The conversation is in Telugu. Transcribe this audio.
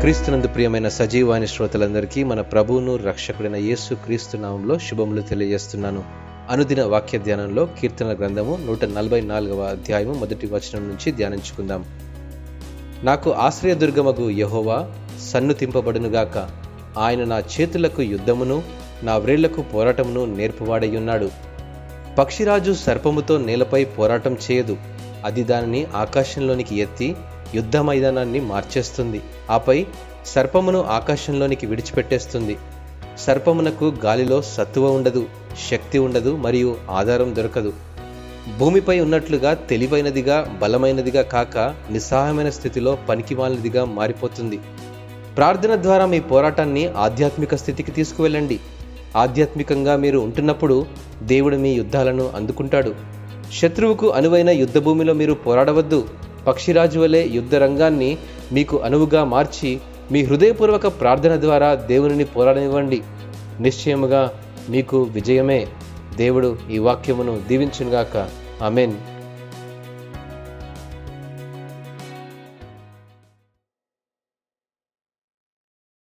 క్రీస్తునందు ప్రియమైన సజీవాని శ్రోతలందరికీ మన ప్రభువును రక్షకుడైన యేసు క్రీస్తు నామంలో శుభములు తెలియజేస్తున్నాను. అనుదిన వాక్య ధ్యానంలో కీర్తన గ్రంథము నూట నలభై నాలుగవ అధ్యాయము మొదటి వచనం నుంచి ధ్యానించుకుందాం. నాకు ఆశ్రయదుర్గమగు యహోవా సన్నుతింపబడునుగాక. ఆయన నా చేతులకు యుద్ధమును నా వ్రేళ్ళకు పోరాటమును నేర్పువాడయ్యున్నాడు. పక్షిరాజు సర్పముతో నేలపై పోరాటం చేయదు. అది దానిని ఆకాశంలోనికి ఎత్తి యుద్ధ మైదానాన్ని మార్చేస్తుంది. ఆపై సర్పమును ఆకాశంలోనికి విడిచిపెట్టేస్తుంది. సర్పమునకు గాలిలో సత్తువ ఉండదు శక్తి ఉండదు మరియు ఆధారం దొరకదు. భూమిపై ఉన్నట్లుగా తెలివైనదిగా బలమైనదిగా కాక నిస్సహాయమైన స్థితిలో పనికిమాలినదిగా మారిపోతుంది. ప్రార్థన ద్వారా మీ పోరాటాన్ని ఆధ్యాత్మిక స్థితికి తీసుకువెళ్ళండి. ఆధ్యాత్మికంగా మీరు ఉంటున్నప్పుడు దేవుడు మీ యుద్ధాలను అందుకుంటాడు. శత్రువుకు అనువైన యుద్ధభూమిలో మీరు పోరాడవద్దు. పక్షిరాజు వలె యుద్ధ రంగాన్ని మీకు అనువుగా మార్చి మీ హృదయపూర్వక ప్రార్థన ద్వారా దేవునిని పోరాడనివ్వండి. నిశ్చయముగా మీకు విజయమే. దేవుడు ఈ వాక్యమును దీవించునుగాక. ఆమెన్.